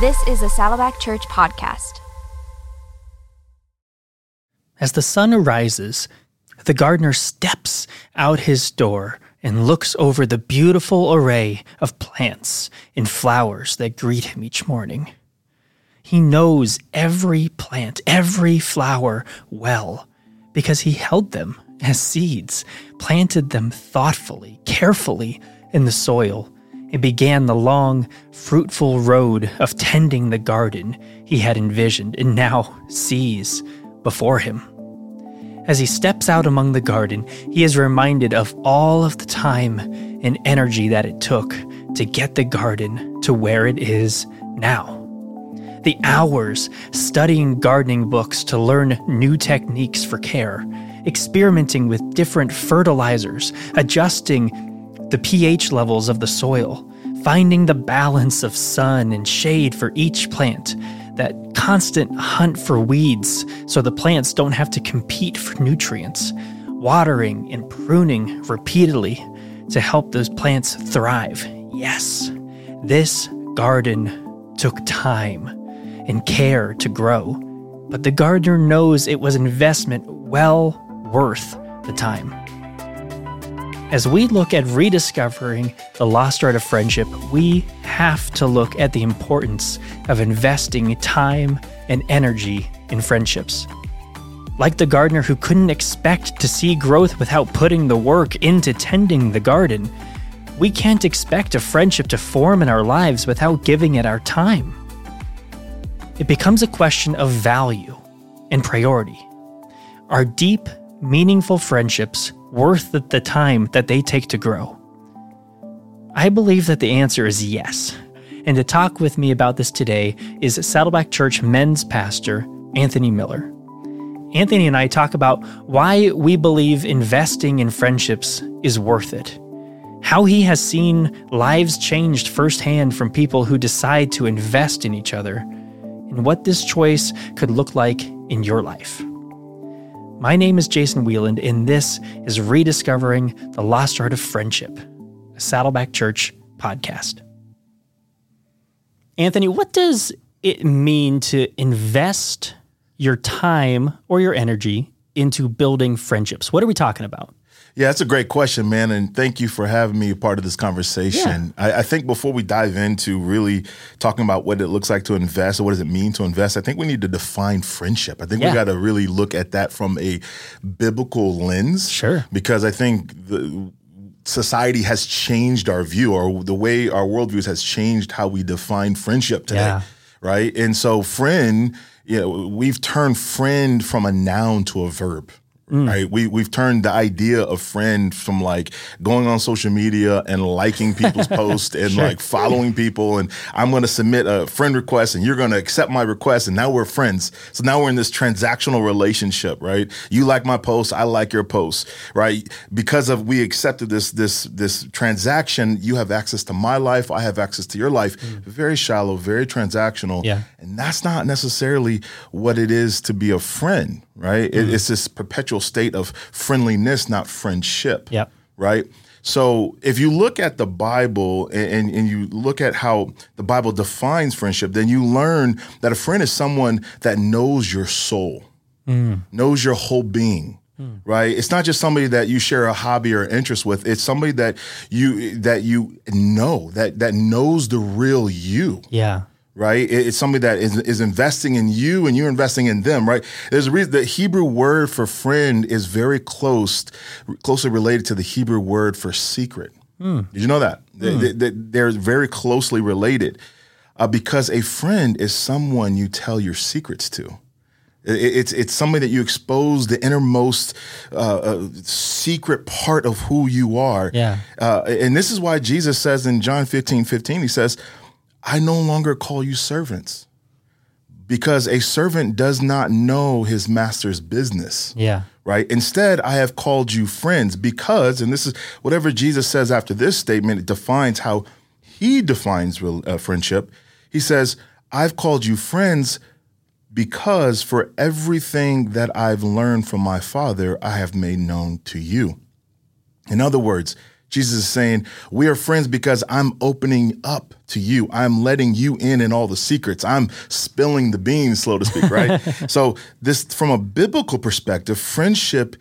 This is a Saddleback Church podcast. As the sun arises, the gardener steps out his door and looks over the beautiful array of plants and flowers that greet him each morning. He knows every plant, every flower well because he held them as seeds, planted them thoughtfully, carefully in the soil, and began the long, fruitful road of tending the garden he had envisioned and now sees before him. As he steps out among the garden, he is reminded of all of the time and energy that it took to get the garden to where it is now. The hours studying gardening books to learn new techniques for care, experimenting with different fertilizers, adjusting the pH levels of the soil, finding the balance of sun and shade for each plant, that constant hunt for weeds so the plants don't have to compete for nutrients, watering and pruning repeatedly to help those plants thrive. Yes, this garden took time and care to grow, but the gardener knows it was an investment well worth the time. As we look at rediscovering the lost art of friendship, we have to look at the importance of investing time and energy in friendships. Like the gardener who couldn't expect to see growth without putting the work into tending the garden, we can't expect a friendship to form in our lives without giving it our time. It becomes a question of value and priority. Are deep, meaningful friendships worth the time that they take to grow? I believe that the answer is yes. And to talk with me about this today is Saddleback Church men's pastor, Anthony Miller. Anthony and I talk about why we believe investing in friendships is worth it, how he has seen lives changed firsthand from people who decide to invest in each other, and what this choice could look like in your life. My name is Jason Wieland, and this is Rediscovering the Lost Art of Friendship, a Saddleback Church podcast. Anthony, what does it mean to invest your time or your energy into building friendships? What are we talking about? Yeah, that's a great question, man. And thank you for having me a part of this conversation. Yeah. I, I, think before we dive into really talking about what it looks like to invest or what does it mean to invest, I think we need to define friendship. I think yeah. we got to really look at that from a biblical lens. Sure. Because I think the society has changed our view or the way our worldviews has changed how we define friendship today. Yeah. Right. And so friend, you know, we've turned friend from a noun to a verb. Mm. Right. We we've turned the idea of friend from like going on social media and liking people's posts and sure. like following people and I'm gonna submit a friend request and you're gonna accept my request and now we're friends. So now we're in this transactional relationship, right? You like my post, I like your post, right? Because of we accepted this this this transaction, you have access to my life, I have access to your life. Mm. Very shallow, very transactional. Yeah. And that's not necessarily what it is to be a friend, right? Mm-hmm. It, it's this perpetual state of friendliness, not friendship. Yep. Right. So if you look at the Bible and, and you look at how the Bible defines friendship, then you learn that a friend is someone that knows your soul, mm. knows your whole being. Mm. Right. It's not just somebody that you share a hobby or interest with. It's somebody that you that you know that that knows the real you. Yeah right? It's somebody that is, is investing in you and you're investing in them, right? There's a reason the Hebrew word for friend is very close, closely related to the Hebrew word for secret. Mm. Did you know that? Mm. They, they, are very closely related uh, because a friend is someone you tell your secrets to. It's it's somebody that you expose the innermost uh, uh, secret part of who you are. Yeah. Uh, and this is why Jesus says in John 15, 15, he says, I no longer call you servants because a servant does not know his master's business. Yeah. Right. Instead, I have called you friends because, and this is whatever Jesus says after this statement, it defines how he defines real, uh, friendship. He says, I've called you friends because for everything that I've learned from my Father, I have made known to you. In other words, Jesus is saying, We are friends because I'm opening up to you. I'm letting you in in all the secrets. I'm spilling the beans, so to speak, right? so, this from a biblical perspective, friendship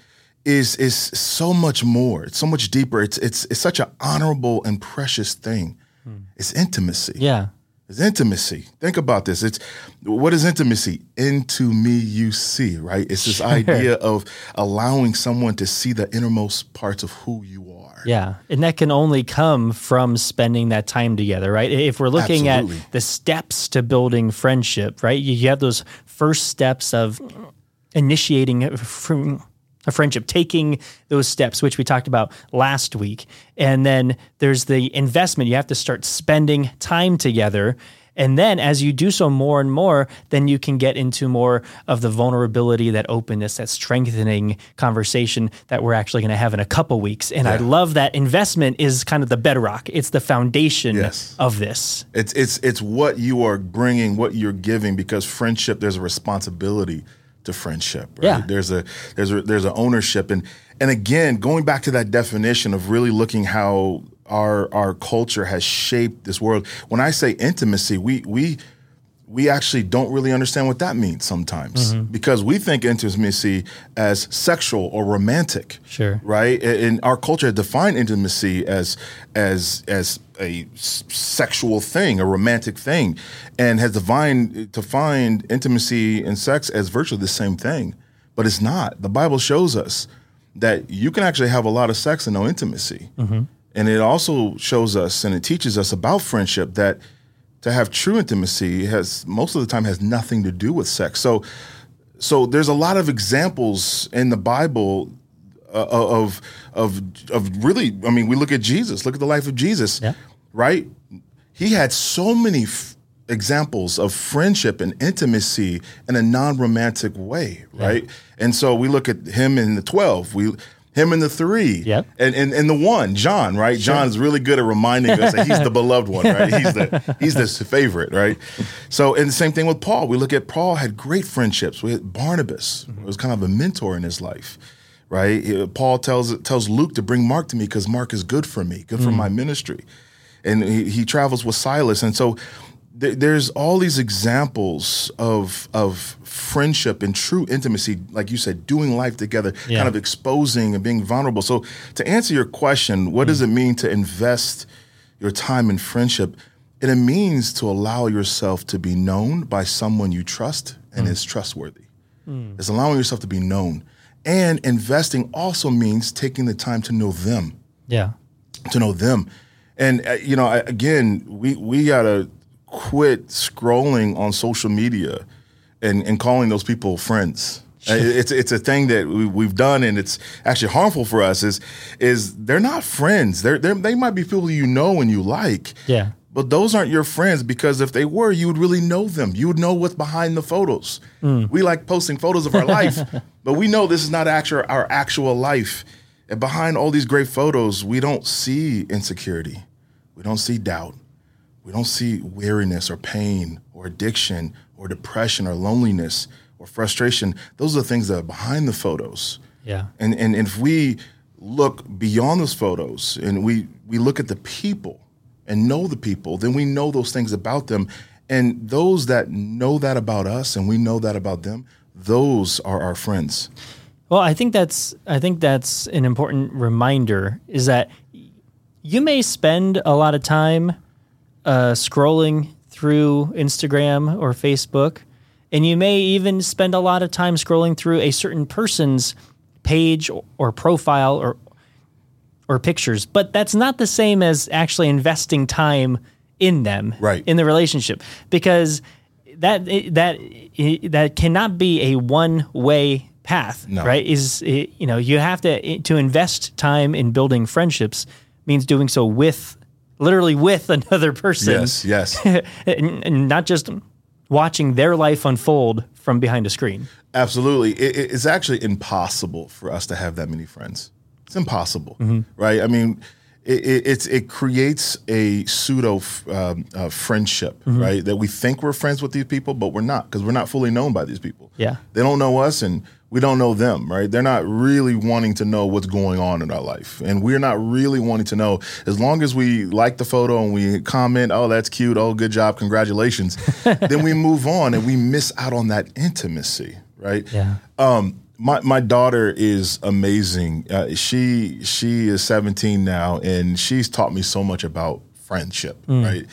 is is so much more. It's so much deeper. It's it's it's such an honorable and precious thing. Hmm. It's intimacy. Yeah. It's intimacy. Think about this. It's what is intimacy? Into me you see, right? It's this idea of allowing someone to see the innermost parts of who you are. Yeah. And that can only come from spending that time together, right? If we're looking Absolutely. at the steps to building friendship, right? You have those first steps of initiating a friendship, taking those steps, which we talked about last week. And then there's the investment. You have to start spending time together. And then as you do so more and more, then you can get into more of the vulnerability, that openness, that strengthening conversation that we're actually going to have in a couple weeks. And yeah. I love that investment is kind of the bedrock. It's the foundation yes. of this. It's it's it's what you are bringing, what you're giving because friendship there's a responsibility to friendship. Right? Yeah. There's a there's a there's an ownership and and again going back to that definition of really looking how our our culture has shaped this world. When I say intimacy, we we we actually don't really understand what that means sometimes mm-hmm. because we think intimacy as sexual or romantic. Sure. Right? And our culture defined intimacy as as as a sexual thing, a romantic thing, and has defined defined intimacy and sex as virtually the same thing. But it's not. The Bible shows us that you can actually have a lot of sex and no intimacy. Mm-hmm. And it also shows us and it teaches us about friendship that to have true intimacy has most of the time has nothing to do with sex. So so there's a lot of examples in the Bible uh, of of of really I mean we look at Jesus, look at the life of Jesus. Yeah. Right? He had so many f- examples of friendship and intimacy in a non-romantic way, right? Yeah. And so we look at him in the 12. We him and the three. Yep. And, and and the one, John, right? Sure. John is really good at reminding us that he's the beloved one, right? He's the he's the favorite, right? So and the same thing with Paul. We look at Paul had great friendships with Barnabas. Mm-hmm. was kind of a mentor in his life. Right? Paul tells tells Luke to bring Mark to me because Mark is good for me, good for mm. my ministry. And he, he travels with Silas. And so there's all these examples of of friendship and true intimacy, like you said, doing life together, yeah. kind of exposing and being vulnerable. So, to answer your question, what mm. does it mean to invest your time in friendship? It means to allow yourself to be known by someone you trust and mm. is trustworthy. Mm. It's allowing yourself to be known. And investing also means taking the time to know them. Yeah. To know them. And uh, you know, again, we we gotta quit scrolling on social media and, and calling those people friends. it's it's a thing that we, have done, and it's actually harmful for us. Is is they're not friends. They're, they're they might be people you know and you like. Yeah. But those aren't your friends because if they were, you would really know them. You would know what's behind the photos. Mm. We like posting photos of our life, but we know this is not actual our actual life. And behind all these great photos, we don't see insecurity. We don't see doubt. We don't see weariness or pain or addiction or depression or loneliness or frustration. Those are the things that are behind the photos. Yeah. And and if we look beyond those photos and we we look at the people and know the people, then we know those things about them. And those that know that about us and we know that about them, those are our friends. Well, I think that's I think that's an important reminder is that you may spend a lot of time uh, scrolling through Instagram or Facebook, and you may even spend a lot of time scrolling through a certain person's page or profile or or pictures, but that's not the same as actually investing time in them, right. in the relationship, because that that that cannot be a one way path, no. right? Is you know you have to to invest time in building friendships means doing so with literally with another person. Yes, yes. and, and, not just watching their life unfold from behind a screen. Absolutely. It, it's actually impossible for us to have that many friends. It's impossible, mm-hmm. right? I mean, it, it, it's it creates a pseudo um, uh, friendship, mm-hmm. right? That we think we're friends with these people, but we're not because we're not fully known by these people. Yeah, they don't know us, and we don't know them, right? They're not really wanting to know what's going on in our life. And we're not really wanting to know. As long as we like the photo and we comment, oh, that's cute, oh, good job, congratulations, then we move on and we miss out on that intimacy, right? Yeah. Um, my, my daughter is amazing. Uh, she she is 17 now, and she's taught me so much about friendship, right?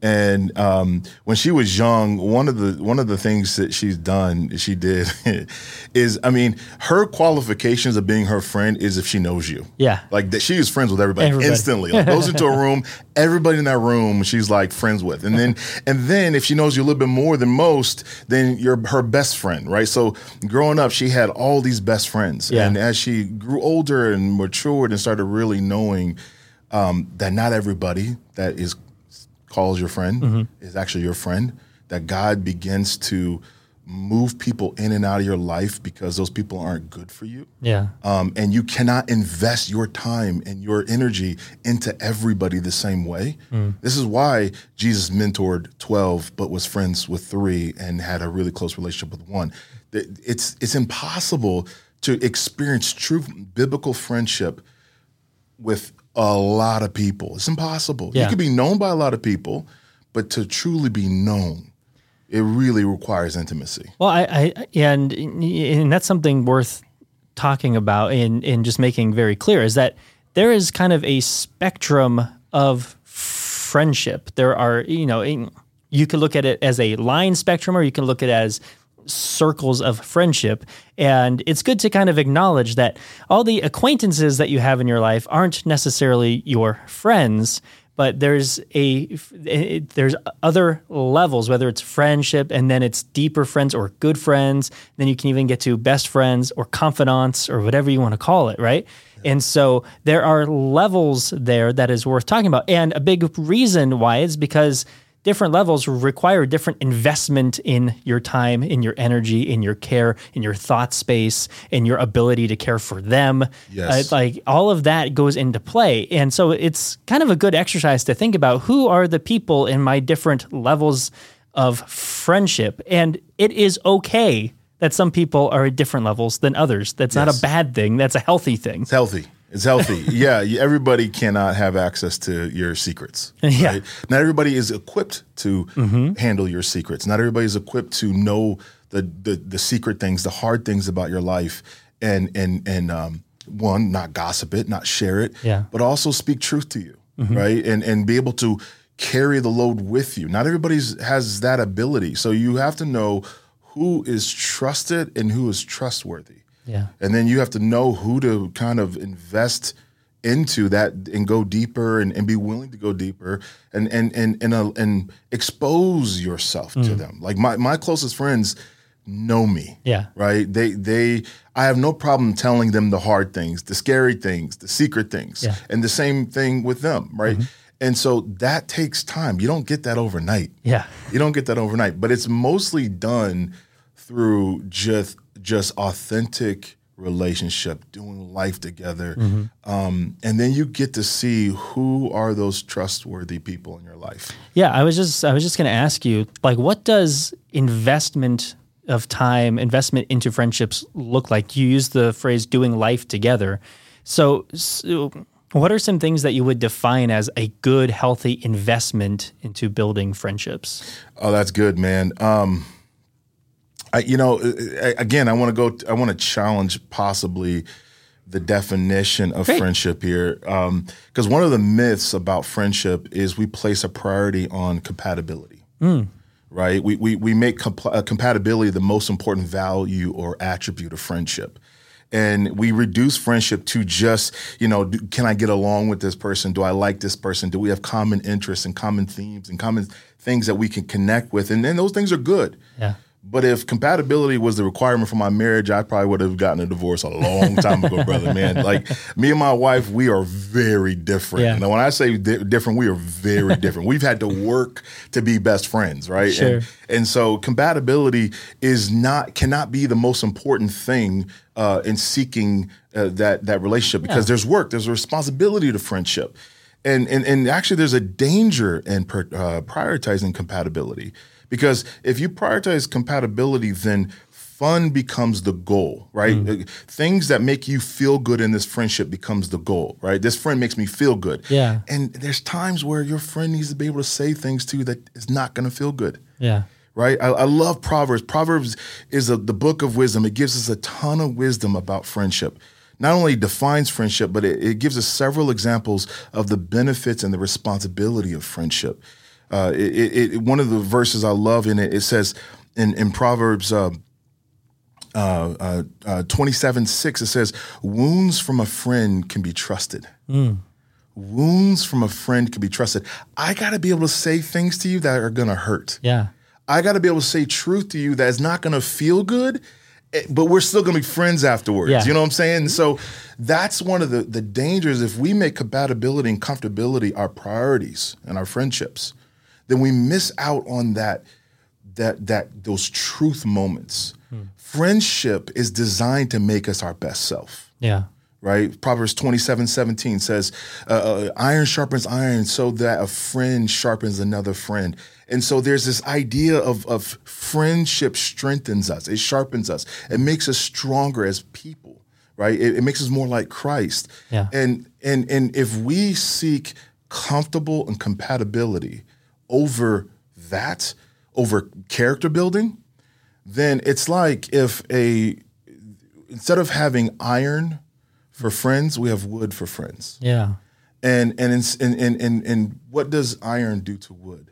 And um, when she was young, one of the one of the things that she's done, she did, is I mean, her qualifications of being her friend is if she knows you. Yeah. like that she is friends with everybody, Everybody. instantly. Like goes into a room, everybody in that room she's like friends with, and then and then if she knows you a little bit more than most, then you're her best friend, right? So growing up, she had all these best friends, Yeah. and as she grew older and matured and started really knowing um, that not everybody that is calls your friend Mm-hmm. is actually your friend. That God begins to move people in and out of your life because those people aren't good for you. Yeah. Um, and you cannot invest your time and your energy into everybody the same way. This is why Jesus mentored 12, but was friends with three and had a really close relationship with one. It's, it's impossible to experience true biblical friendship with a lot of people. It's impossible. Yeah. You can be known by a lot of people, but to truly be known, it really requires intimacy. Well, I, I and and that's something worth talking about and and just making very clear is that there is kind of a spectrum of friendship. There are, you know, in- you could look at it as a line spectrum or you can look at it as circles of friendship. And it's good to kind of acknowledge that all the acquaintances that you have in your life aren't necessarily your friends, but there's a there's other levels whether it's friendship and then it's deeper friends or good friends then you can even get to best friends or confidants or whatever you want to call it right? And so there are levels there that is worth talking about. And a big reason why is because different levels require different investment in your time, in your energy, in your care, in your thought space, in your ability to care for them. Yes. Uh, like all of that goes into play. And so it's kind of a good exercise to think about who are the people in my different levels of friendship. And it is okay that some people are at different levels than others. That's not a bad thing, that's a healthy thing. It's healthy. It's healthy. yeah, everybody cannot have access to your secrets. Yeah. right? Not everybody is equipped to handle your secrets. Not everybody is equipped to know the, the the secret things, the hard things about your life, and and and um, one, not gossip it, not share it, Yeah. but also speak truth to you, right? And and be able to carry the load with you. Not everybody's has that ability, so you have to know who is trusted and who is trustworthy. Yeah. And then you have to know who to kind of invest into that and go deeper and, and be willing to go deeper and and and and, uh, and expose yourself to them. Like my my closest friends know me. Yeah. Right? They they I have no problem telling them the hard things, the scary things, the secret things. Yeah. Mm-hmm. And the same thing with them, right? And so that takes time. You don't get that overnight. Yeah. You don't get that overnight, but it's mostly done through just just authentic relationship, doing life together, um, and then you get to see who are those trustworthy people in your life. Yeah, I was just I was just going to ask you like what does investment of time, investment into friendships look like? You use the phrase doing life together. So, so what are some things that you would define as a good healthy investment into building friendships? Oh, that's good, man. Um, I, you know, uh, uh, I- again, I want to go. I want to challenge possibly the definition of Great. friendship here, um, because one of the myths about friendship is we place a priority on compatibility. Hmm. Right? We we we make compl- uh, compatibility the most important value or attribute of friendship. And we reduce friendship to just, you know, do, can I get along with this person? Do I like this person? Do we have common interests and common themes and common things that we can connect with? And then those things are good. Yeah. But if compatibility was the requirement for my marriage, I probably would have gotten a divorce a long time ago, brother, man. Like me and my wife, we are very different. Yeah. Now, when I say di- different, we are very different. We've had to work to be best friends, right? Sure. And, and so compatibility is not cannot be the most important thing uh, in seeking uh, that that relationship because there's work, there's a responsibility to friendship, and and and actually there's a danger in per, uh, prioritizing compatibility because if you prioritize compatibility, then fun becomes the goal, right? Mm. Things that make you feel good in this friendship becomes the goal, right? This friend makes me feel good. Yeah. And there's times where your friend needs to be able to say things to you that is not going to feel good. Yeah. Right. I, I love Proverbs. Proverbs is a, the book of wisdom. It gives us a ton of wisdom about friendship. Not only defines friendship, but it, it gives us several examples of the benefits and the responsibility of friendship. Uh, it, it, one of the verses I love in it, it says in, in Proverbs uh, uh, uh, uh, 27 6, it says, Wounds from a friend can be trusted. Mm. Wounds from a friend can be trusted. I got to be able to say things to you that are going to hurt. Yeah. I got to be able to say truth to you that is not going to feel good, eh, but we're still going to be friends afterwards. Yeah. You know what I'm saying? So that's one of the, the dangers. If we make compatibility and comfortability our priorities and our friendships, then we miss out on that that that those truth moments Friendship is designed to make us our best self. Yeah. Right? Proverbs 27 17 says, uh, uh, iron sharpens iron so that a friend sharpens another friend. And so there's this idea of, of friendship strengthens us, it sharpens us, it makes us stronger as people, right? It, it makes us more like Christ. Yeah. And, and, and if we seek comfortable and compatibility over that, over character building, then it's like if a instead of having iron for friends, we have wood for friends. Yeah. And and in, and and and what does iron do to wood?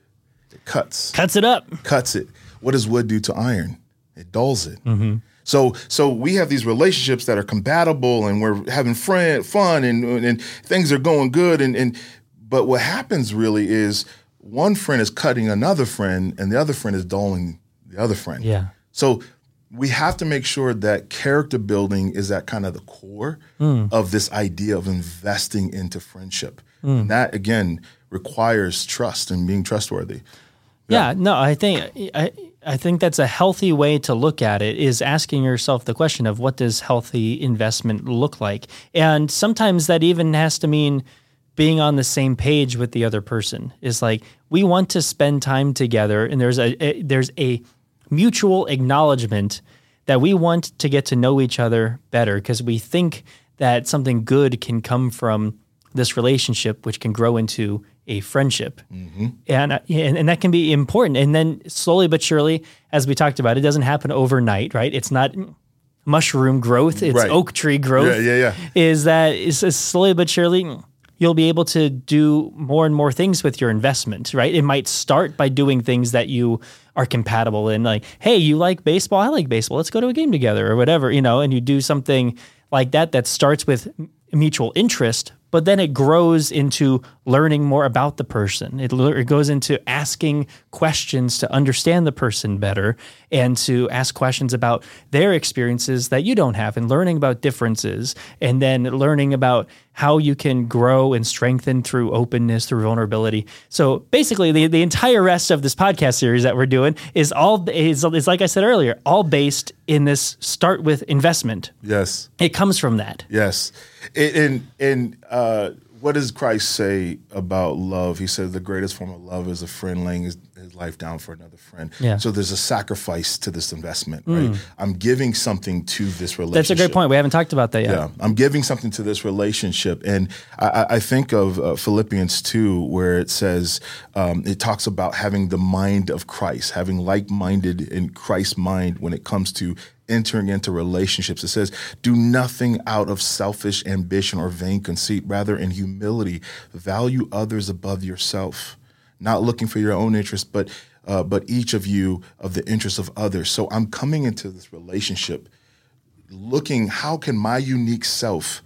It cuts. Cuts it up. Cuts it. What does wood do to iron? It dulls it. Mm-hmm. So so we have these relationships that are compatible, and we're having friend fun, and and things are going good, and and but what happens really is one friend is cutting another friend, and the other friend is doling the other friend. Yeah. So we have to make sure that character building is at kind of the core mm. of this idea of investing into friendship. Mm. And that again requires trust and being trustworthy. Yeah, yeah no, I think I I think that's a healthy way to look at it is asking yourself the question of what does healthy investment look like? And sometimes that even has to mean being on the same page with the other person. Is like we want to spend time together and there's a, a there's a mutual acknowledgement that we want to get to know each other better because we think that something good can come from this relationship, which can grow into a friendship. Mm-hmm. And, and, and that can be important. And then slowly but surely, as we talked about, it doesn't happen overnight, right? It's not mushroom growth, it's right. oak tree growth. Yeah, yeah, yeah. Is that is slowly but surely you'll be able to do more and more things with your investment, right? It might start by doing things that you are compatible in, like, hey, you like baseball, I like baseball, let's go to a game together or whatever, you know, and you do something like that that starts with mutual interest, but then it grows into learning more about the person. It, it, goes into asking questions to understand the person better and to ask questions about their experiences that you don't have and learning about differences and then learning about how you can grow and strengthen through openness, through vulnerability. So basically the, the entire rest of this podcast series that we're doing is all is, is like I said earlier, all based in this start with investment. Yes. It comes from that. Yes. And and uh what does Christ say about love? He says the greatest form of love is a friend laying his, his life down for another friend. Yeah. So there's a sacrifice to this investment, right? Mm. I'm giving something to this relationship. That's a great point. We haven't talked about that yet. Yeah, I'm giving something to this relationship, and I, I think of uh, Philippians two, where it says um, it talks about having the mind of Christ, having like-minded in Christ's mind when it comes to entering into relationships. It says, do nothing out of selfish ambition or vain conceit. Rather, in humility, value others above yourself, not looking for your own interest, but uh, but each of you of the interest of others. So I'm coming into this relationship looking how can my unique self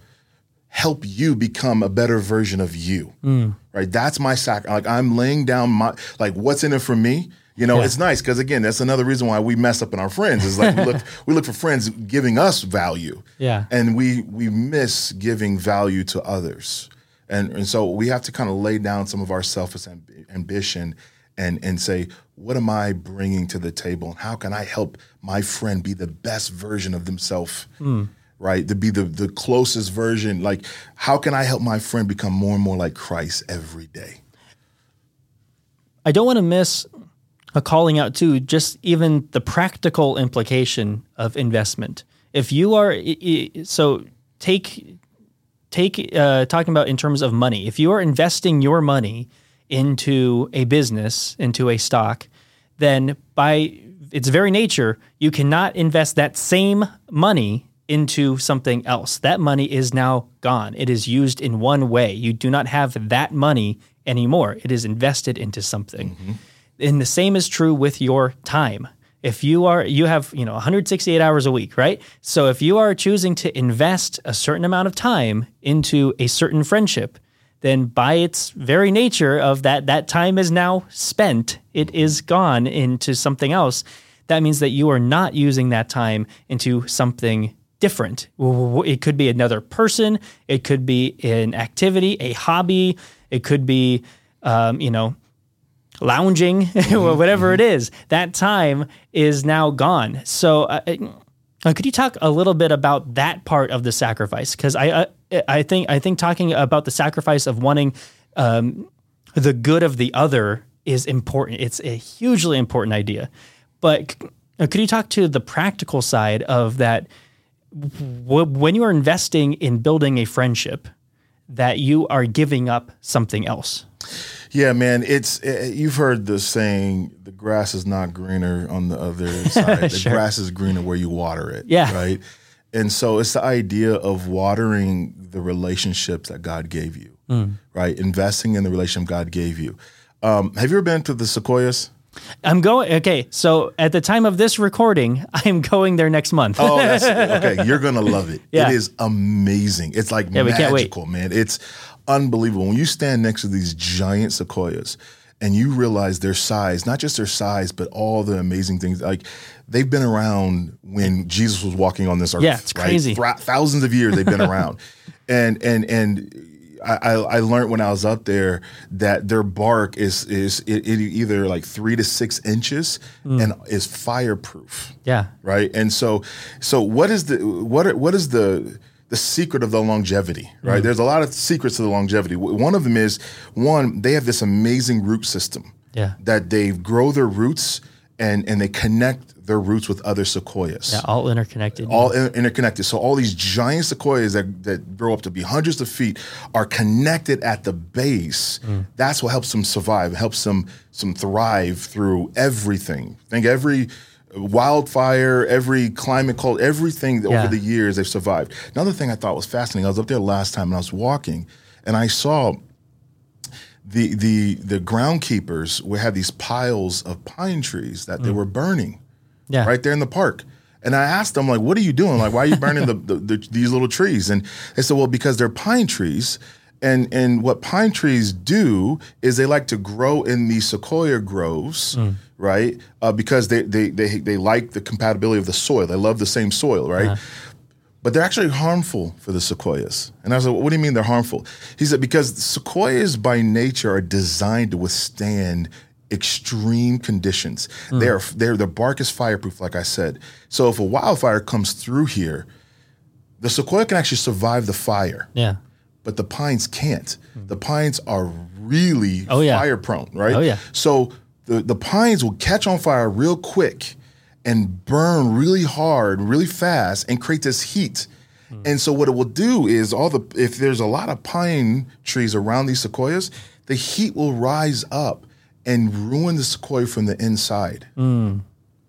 help you become a better version of you mm. right that's my sac like i'm laying down my like what's in it for me you know, yeah. it's nice because again, that's another reason why we mess up in our friends. Is like we look we look for friends giving us value. Yeah. And we we miss giving value to others. And and so we have to kind of lay down some of our selfish amb- ambition and and say, what am I bringing to the table and how can I help my friend be the best version of themselves? Mm. Right? To be the the closest version like how can I help my friend become more and more like Christ every day? I don't want to miss a calling out too, just even the practical implication of investment. If you are so take take uh, talking about in terms of money. If you are investing your money into a business, into a stock, then by its very nature, you cannot invest that same money into something else. That money is now gone. It is used in one way. You do not have that money anymore. It is invested into something. Mm-hmm. And the same is true with your time. If you are you have, you know, 168 hours a week, right? So if you are choosing to invest a certain amount of time into a certain friendship, then by its very nature of that that time is now spent, it is gone into something else. That means that you are not using that time into something different. It could be another person, it could be an activity, a hobby, it could be um, you know, lounging, mm-hmm. whatever mm-hmm. it is, that time is now gone. So, uh, uh, could you talk a little bit about that part of the sacrifice? Because I, uh, I think, I think talking about the sacrifice of wanting um, the good of the other is important. It's a hugely important idea. But uh, could you talk to the practical side of that? W- when you are investing in building a friendship, that you are giving up something else. Yeah, man, it's it, eh, you've heard the saying the grass is not greener on the other side. The sure. grass is greener where you water it. Yeah. Right. And so it's the idea of watering the relationships that God gave you, mm. right? Investing in the relationship God gave you. Um, have you ever been to the Sequoias? I'm going. Okay, so at the time of this recording, I am going there next month. oh, that's, okay. You're gonna love it. Yeah. It is amazing. It's like yeah, magical, man. It's unbelievable. When you stand next to these giant sequoias and you realize their size, not just their size, but all the amazing things, like they've been around when Jesus was walking on this earth. Yeah, it's crazy. Right? Thousands of years they've been around. And and and I, I, learned when I was up there that their bark is is it, it either like three to six inches mm. and is fireproof. Yeah. Right. And so so what is the what what is the the secret of the longevity, right? Mm. There's a lot of secrets to the longevity. One of them is one, they have this amazing root system. Yeah. That they grow their roots and and they connect their roots with other sequoias. Yeah, all interconnected. All in- interconnected. So all these giant sequoias that, that grow up to be hundreds of feet are connected at the base. Mm. That's what helps them survive. Helps them some thrive through everything. Think every wildfire, every climate cold, everything yeah. over the years they've survived. Another thing I thought was fascinating. I was up there last time and I was walking, and I saw the the the groundkeepers we had these piles of pine trees that mm. they were burning, yeah. right there in the park. And I asked them like, "What are you doing? Like, why are you burning the, the, the, these little trees?" And they said, "Well, because they're pine trees, and and what pine trees do is they like to grow in these sequoia groves." Mm right? Uh, because they, they they they like the compatibility of the soil. They love the same soil, right? Uh-huh. But they're actually harmful for the sequoias. And I was like, what do you mean they're harmful? He said, because sequoias by nature are designed to withstand extreme conditions. Mm. They're, they're, their bark is fireproof, like I said. So if a wildfire comes through here, the sequoia can actually survive the fire. Yeah. But the pines can't. Mm. The pines are really oh, yeah. fire prone, right? Oh, yeah. So the, the pines will catch on fire real quick and burn really hard, really fast, and create this heat. Mm. And so what it will do is all the if there's a lot of pine trees around these sequoias, the heat will rise up and ruin the sequoia from the inside. Mm.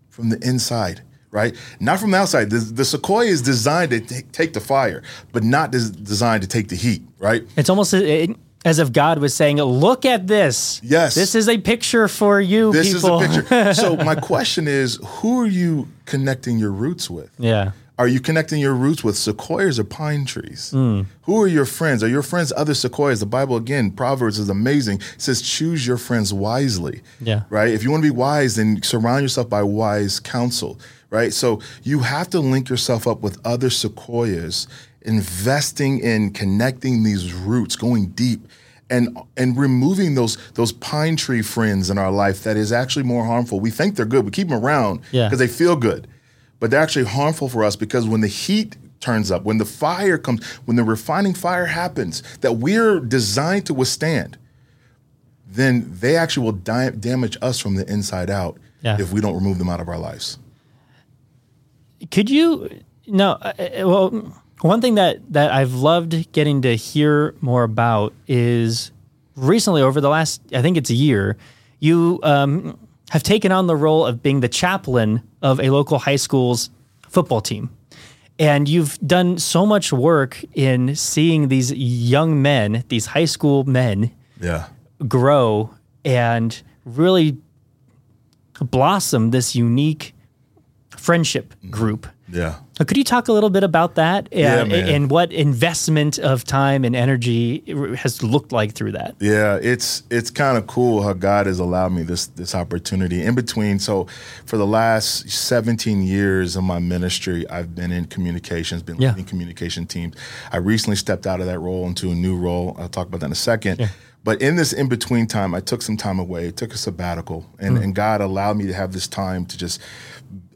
From the inside, right? Not from the outside. The, the sequoia is designed to t- take the fire, but not des- designed to take the heat, right? It's almost it, as if God was saying, "Look at this. Yes, this is a picture for you. This people. is a picture." so my question is, who are you connecting your roots with? Yeah. Are you connecting your roots with sequoias or pine trees? Mm. Who are your friends? Are your friends other sequoias? The Bible again, Proverbs is amazing. It says choose your friends wisely. Yeah. Right? If you want to be wise, then surround yourself by wise counsel. Right? So you have to link yourself up with other sequoias investing in connecting these roots, going deep, and and removing those those pine tree friends in our life that is actually more harmful. We think they're good, we keep them around because yeah. they feel good, but they're actually harmful for us because when the heat turns up, when the fire comes, when the refining fire happens that we're designed to withstand, then they actually will di- damage us from the inside out Yeah. if we don't remove them out of our lives. Could you no? uh, uh, Well, one thing that that I've loved getting to hear more about is recently over the last I think it's a year, you um, have taken on the role of being the chaplain of a local high school's football team. And you've done so much work in seeing these young men, these high school men, Yeah. grow and really blossom this unique friendship group. Yeah. Uh, Could you talk a little bit about that Yeah, and, what investment of time and energy has looked like through that? Yeah, it's it's kind of cool how God has allowed me this this opportunity in between. So, for the last 17 years of my ministry, I've been in communications, been Yeah. leading communication teams. I recently stepped out of that role into a new role. I'll talk about that in a second. But in this in between time, I took some time away, took a sabbatical, and, and God allowed me to have this time to just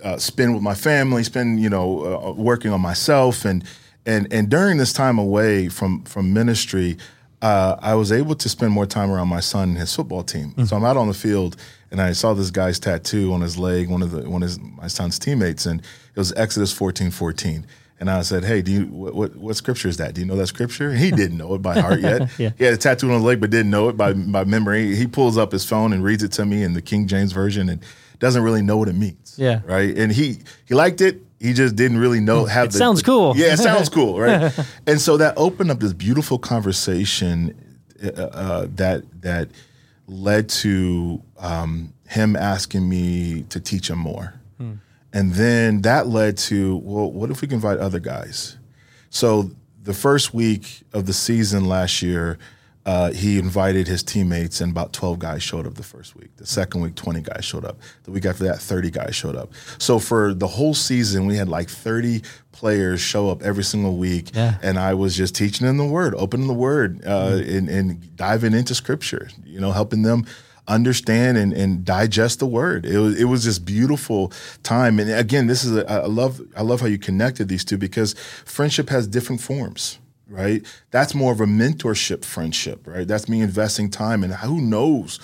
uh, spend with my family, spend you know uh, working on myself, and and and during this time away from from ministry, uh, I was able to spend more time around my son and his football team. So I'm out on the field, and I saw this guy's tattoo on his leg, one of the one of his, my son's teammates, and it was Exodus 14, 14. And I said, "Hey, do you what, what what scripture is that? Do you know that scripture?" And he didn't know it by heart yet. Yeah. He had a tattoo on his leg, but didn't know it by by memory. He pulls up his phone and reads it to me in the King James version, and doesn't really know what it means. Yeah. right. And he he liked it. He just didn't really know. Have It sounds cool. Yeah, it sounds cool, right? and so that opened up this beautiful conversation uh, uh, that that led to um, him asking me to teach him more. And then that led to, well, what if we can invite other guys? So the first week of the season last year, uh, he invited his teammates, and about 12 guys showed up the first week. The second week, 20 guys showed up. The week after that, 30 guys showed up. So for the whole season, we had like 30 players show up every single week. Yeah. And I was just teaching them the word, opening the word, uh, and, and diving into scripture, you know, helping them understand and, and digest the word. It was it was this beautiful time. And again, this is a, I love I love how you connected these two because friendship has different forms, right? That's more of a mentorship friendship, right? That's me investing time, and who knows.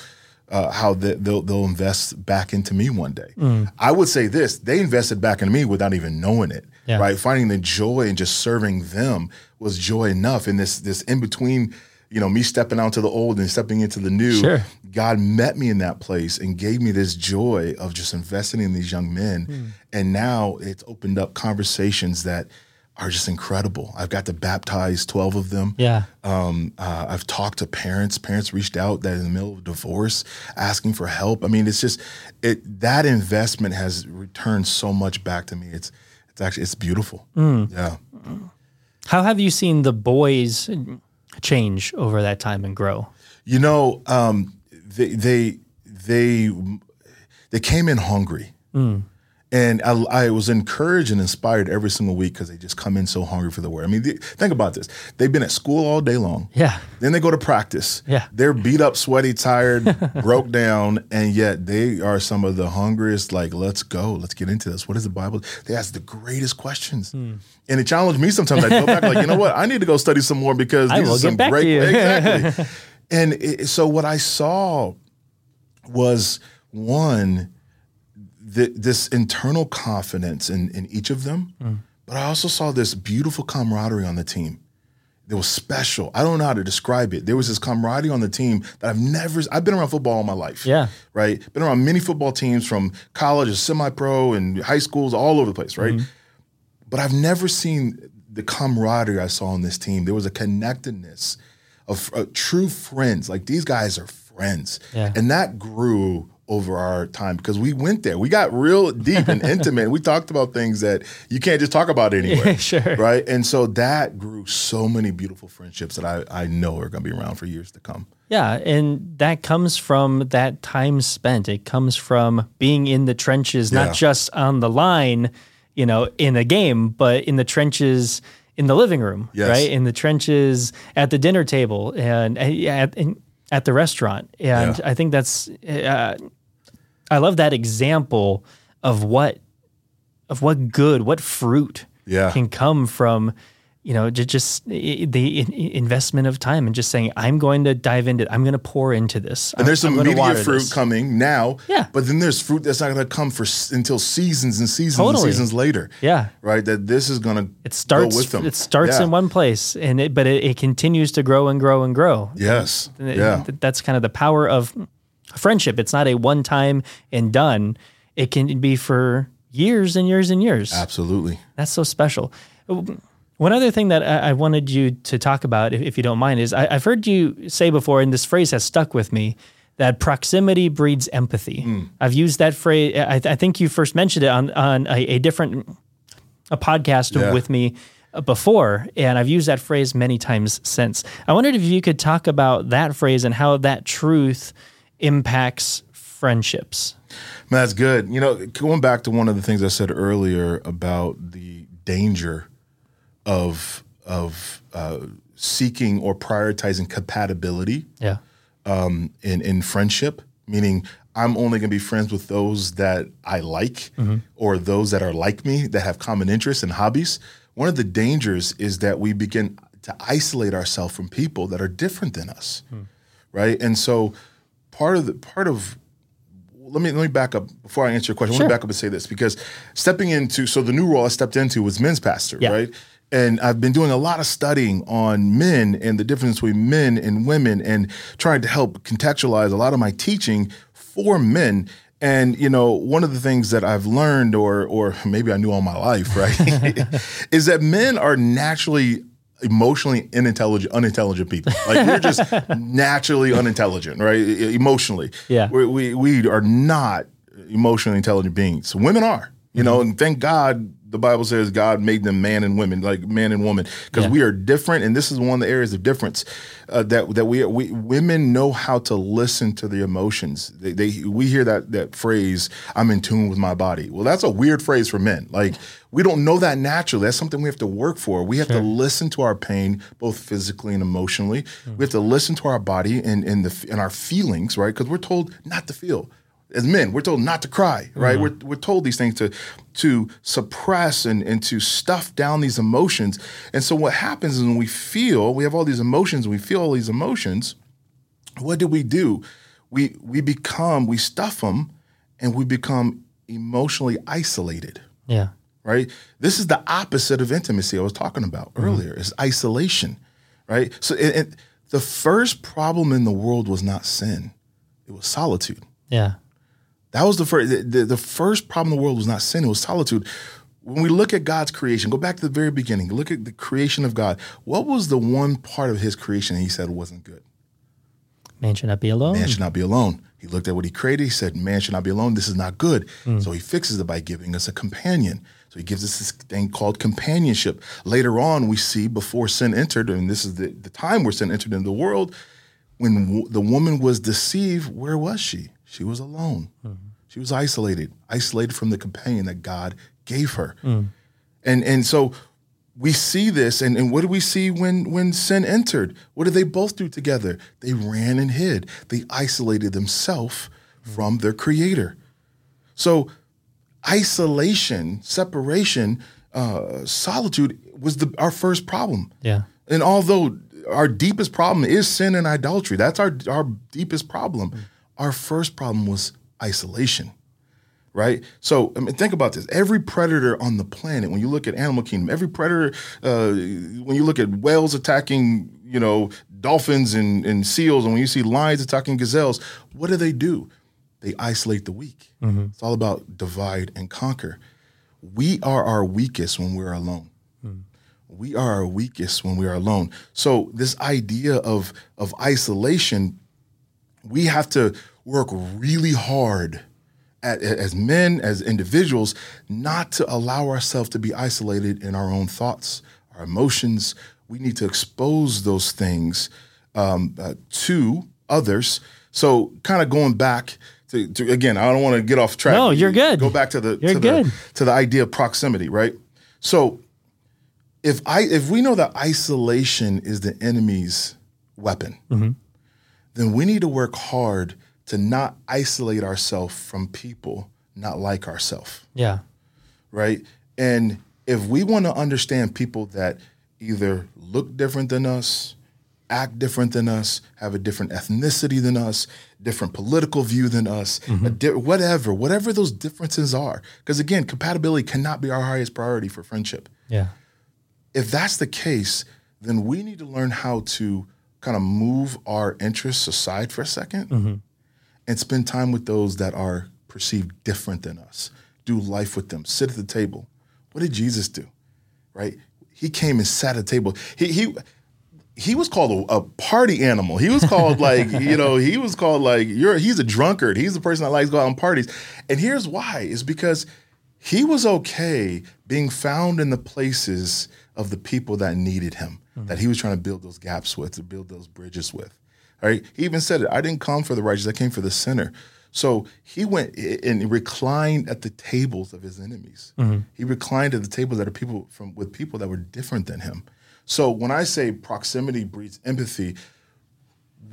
Uh, how they, they'll, they'll invest back into me one day. I would say this: they invested back into me without even knowing it, Yeah. right? Finding the joy and just serving them was joy enough. And this this in between, you know, me stepping out to the old and stepping into the new. Sure. God met me in that place and gave me this joy of just investing in these young men. Hmm. And now it's opened up conversations that are just incredible. I've got to baptize 12 of them. Yeah. Um, uh, I've talked to parents. Parents reached out that in the middle of divorce, asking for help. I mean, it's just it that investment has returned so much back to me. It's it's actually it's beautiful. Hmm. Yeah. How have you seen the boys change over that time and grow? You know, um, they they they they came in hungry, and I, I was encouraged and inspired every single week because they just come in so hungry for the word. I mean, they, think about this: they've been at school all day long. Yeah. Then they go to practice. Yeah. They're beat up, sweaty, tired, broke down, and yet they are some of the hungriest. Like, let's go, let's get into this. What is the Bible? They ask the greatest questions, Hmm. and it challenged me. Sometimes I go back, like, you know what? I need to go study some more because these are some get back to great. exactly. and it, so what I saw was one th- this internal confidence in, in each of them, but I also saw this beautiful camaraderie on the team. It was special. I don't know how to describe it. There was this camaraderie on the team that I've never. I've been around football all my life. Yeah. right. Been around many football teams from college, to semi-pro, and high schools all over the place. Right, but I've never seen the camaraderie I saw on this team. There was a connectedness of uh, true friends. Like these guys are friends, Yeah. and that grew over our time because we went there. We got real deep and intimate. We talked about things that you can't just talk about anywhere. Sure. Right. And so that grew so many beautiful friendships that I, I know are going to be around for years to come. Yeah, and that comes from that time spent. It comes from being in the trenches, Yeah. not just on the line, you know, in a game, but in the trenches in the living room, Yes. right? In the trenches at the dinner table and at, and at the restaurant. And Yeah. I think that's, uh, I love that example of what, of what good, what fruit Yeah. can come from you know, just the investment of time and just saying, I'm going to dive into it. I'm going to pour into this. And there's some I'm immediate fruit this. coming now. Yeah. But then there's fruit that's not going to come for until seasons and seasons totally. and seasons later. Yeah. Right. That this is going to it starts with them. It starts yeah. in one place and it, but it, it, continues to grow and grow and grow. Yes. It, yeah. That's kind of the power of friendship. It's not a one time and done. It can be for years and years and years. Absolutely. That's so special. One other thing that I, wanted you to talk about, if, if you don't mind, is I, have heard you say before, and this phrase has stuck with me, that proximity breeds empathy. Mm. I've used that phrase. I, I, think you first mentioned it on on a, a different a podcast yeah. with me before, and I've used that phrase many times since. I wondered if you could talk about that phrase and how that truth impacts friendships. That's good. You know, going back to one of the things I said earlier about the danger of of uh, seeking or prioritizing compatibility. Yeah. Um, in in friendship, meaning I'm only going to be friends with those that I like mm-hmm. or those that are like me that have common interests and hobbies. One of the dangers is that we begin to isolate ourselves from people that are different than us, mm. right? And so part of the part of let me let me back up before I answer your question. Sure. I want to back up and say this because stepping into so the new role I stepped into was men's pastor, yeah. right? and I've been doing a lot of studying on men and the difference between men and women and trying to help contextualize a lot of my teaching for men. And you know, one of the things that I've learned, or or maybe I knew all my life, right, is that men are naturally emotionally unintelligent, unintelligent people. Like we're just naturally unintelligent, right? Emotionally, yeah. We're, we we are not emotionally intelligent beings. Women are, you mm-hmm. know, and thank God the Bible says God made them man and women, like man and woman, because yeah. we are different, and this is one of the areas of difference uh, that that we, we women know how to listen to the emotions. They, they we hear that that phrase, "I'm in tune with my body." Well, that's a weird phrase for men. Like we don't know that naturally. That's something we have to work for. We have sure. to listen to our pain, both physically and emotionally. Mm-hmm. We have to listen to our body and and the and our feelings, right? Because we're told not to feel as men, we're told not to cry, right? Mm-hmm. We're, we're told these things to to suppress and, and to stuff down these emotions. And so what happens is when we feel, we have all these emotions, we feel all these emotions, what do we do? We we become, we stuff them and we become emotionally isolated. Yeah. Right? This is the opposite of intimacy I was talking about mm-hmm. earlier. It's isolation. Right? So it, it, the first problem in the world was not sin. It was solitude. Yeah. That was the first. The, the first problem in the world was not sin; it was solitude. When we look at God's creation, go back to the very beginning. Look at the creation of God. What was the one part of His creation He said wasn't good? Man should not be alone. Man should not be alone. He looked at what He created. He said, "Man should not be alone. This is not good." Mm. So He fixes it by giving us a companion. So He gives us this thing called companionship. Later on, we see before sin entered, and this is the, the time where sin entered into the world. When w- the woman was deceived, where was she? She was alone. Mm-hmm. She was isolated, isolated from the companion that God gave her. Mm. And and so we see this, and, and what do we see when when sin entered? What did they both do together? They ran and hid. They isolated themselves mm. from their creator. So isolation, separation, uh, solitude was the our first problem. Yeah. And although our deepest problem is sin and idolatry, that's our our deepest problem. Mm our first problem was isolation, right? So I mean, think about this. Every predator on the planet, when you look at animal kingdom, every predator, uh, when you look at whales attacking, you know, dolphins and, and seals, and when you see lions attacking gazelles, what do they do? They isolate the weak. Mm-hmm. It's all about divide and conquer. We are our weakest when we're alone. Mm. We are our weakest when we are alone. So this idea of of isolation we have to work really hard at, as men, as individuals, not to allow ourselves to be isolated in our own thoughts, our emotions. We need to expose those things um, uh, to others. So, kind of going back to, to again, I don't want to get off track. No, you're good. Go back to the you're to good. the to the idea of proximity, right? So, if I if we know that isolation is the enemy's weapon, mm-hmm then we need to work hard to not isolate ourselves from people not like ourselves. Yeah. Right? And if we want to understand people that either look different than us, act different than us, have a different ethnicity than us, different political view than us, mm-hmm. di- whatever, whatever those differences are. Because again, compatibility cannot be our highest priority for friendship. Yeah. If that's the case, then we need to learn how to kind of move our interests aside for a 2nd mm-hmm. and spend time with those that are perceived different than us. Do life with them, sit at the table. What did Jesus do? Right? He came and sat at the table. He he he was called a, a, party animal. He was called like, you know, he was called like you're he's a drunkard. He's the person that likes to go out on parties. And here's why is because he was okay being found in the places of the people that needed him, mm-hmm. that he was trying to build those gaps with, to build those bridges with. All right. He even said it, I didn't come for the righteous, I came for the sinner. So he went and reclined at the tables of his enemies. Mm-hmm. He reclined at the tables that are people from with people that were different than him. So when I say proximity breeds empathy,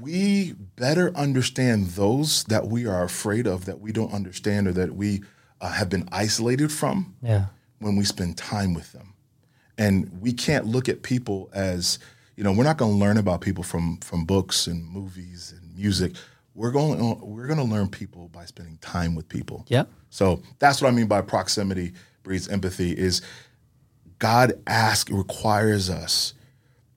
we better understand those that we are afraid of, that we don't understand, or that we uh, have been isolated from yeah. when we spend time with them. And we can't look at people as, you know, we're not going to learn about people from from books and movies and music. We're going we're going to learn people by spending time with people. Yeah. So that's what I mean by proximity breeds empathy is God asks requires us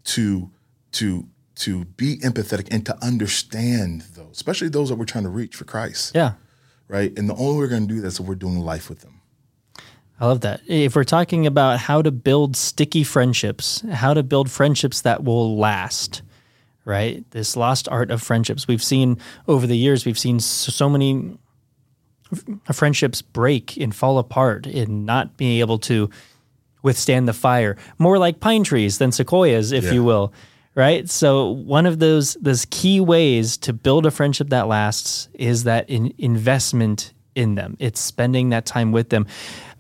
to to to be empathetic and to understand those, especially those that we're trying to reach for Christ. Yeah. Right. And the only way we're going to do that is if we're doing life with them. I love that. If we're talking about how to build sticky friendships, how to build friendships that will last, right? This lost art of friendships. We've seen over the years, we've seen so many friendships break and fall apart and not being able to withstand the fire, more like pine trees than sequoias, if yeah. you will. Right. So one of those those key ways to build a friendship that lasts is that in investment in them. It's spending that time with them,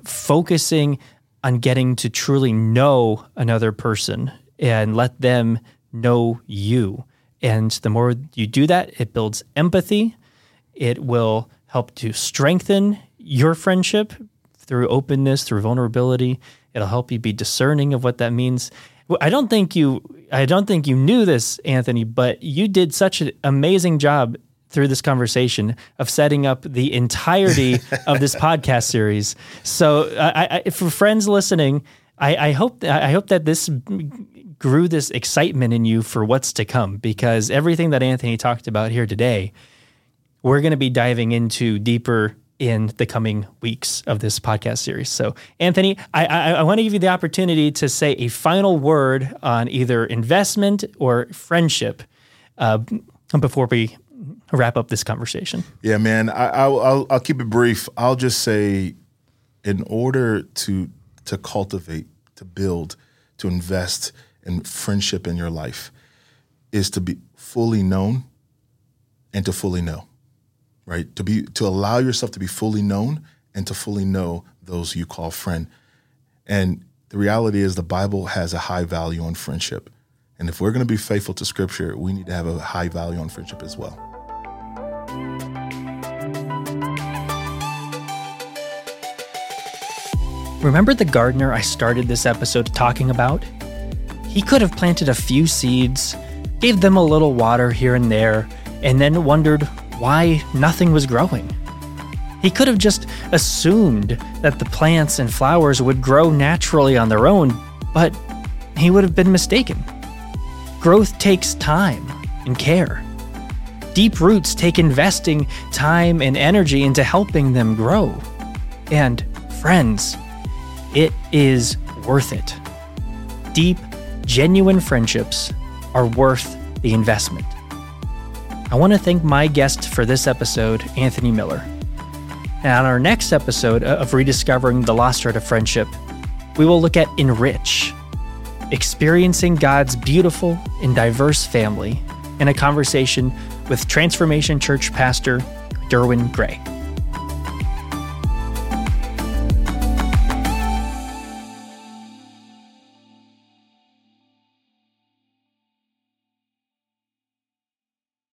focusing on getting to truly know another person and let them know you. And the more you do that, it builds empathy. It will help to strengthen your friendship through openness, through vulnerability, It'll help you be discerning of what that means. I don't think you I don't think you knew this, Anthony, but you did such an amazing job through this conversation of setting up the entirety of this podcast series. So, I, I, for friends listening, I, I hope I hope that this grew this excitement in you for what's to come because everything that Anthony talked about here today, we're going to be diving into deeper in the coming weeks of this podcast series. So, Anthony, I, I, I want to give you the opportunity to say a final word on either investment or friendship uh, before we wrap up this conversation. Yeah, man, I, will I'll keep it brief. I'll just say, in order to to cultivate, to build, to invest in friendship in your life, is to be fully known and to fully know right? To be to allow yourself to be fully known and to fully know those you call friend. And the reality is the Bible has a high value on friendship. And if we're going to be faithful to scripture, we need to have a high value on friendship as well. Remember the gardener I started this episode talking about? He could have planted a few seeds, gave them a little water here and there, and then wondered why nothing was growing. He could have just assumed that the plants and flowers would grow naturally on their own, but he would have been mistaken. Growth takes time and care. Deep roots take investing time and energy into helping them grow. And, friends, it is worth it. Deep, genuine friendships are worth the investment. I want to thank my guest for this episode, Anthony Miller. And on our next episode of Rediscovering the Lost Art of Friendship, we will look at Enrich, experiencing God's beautiful and diverse family in a conversation with Transformation Church pastor Derwin Gray.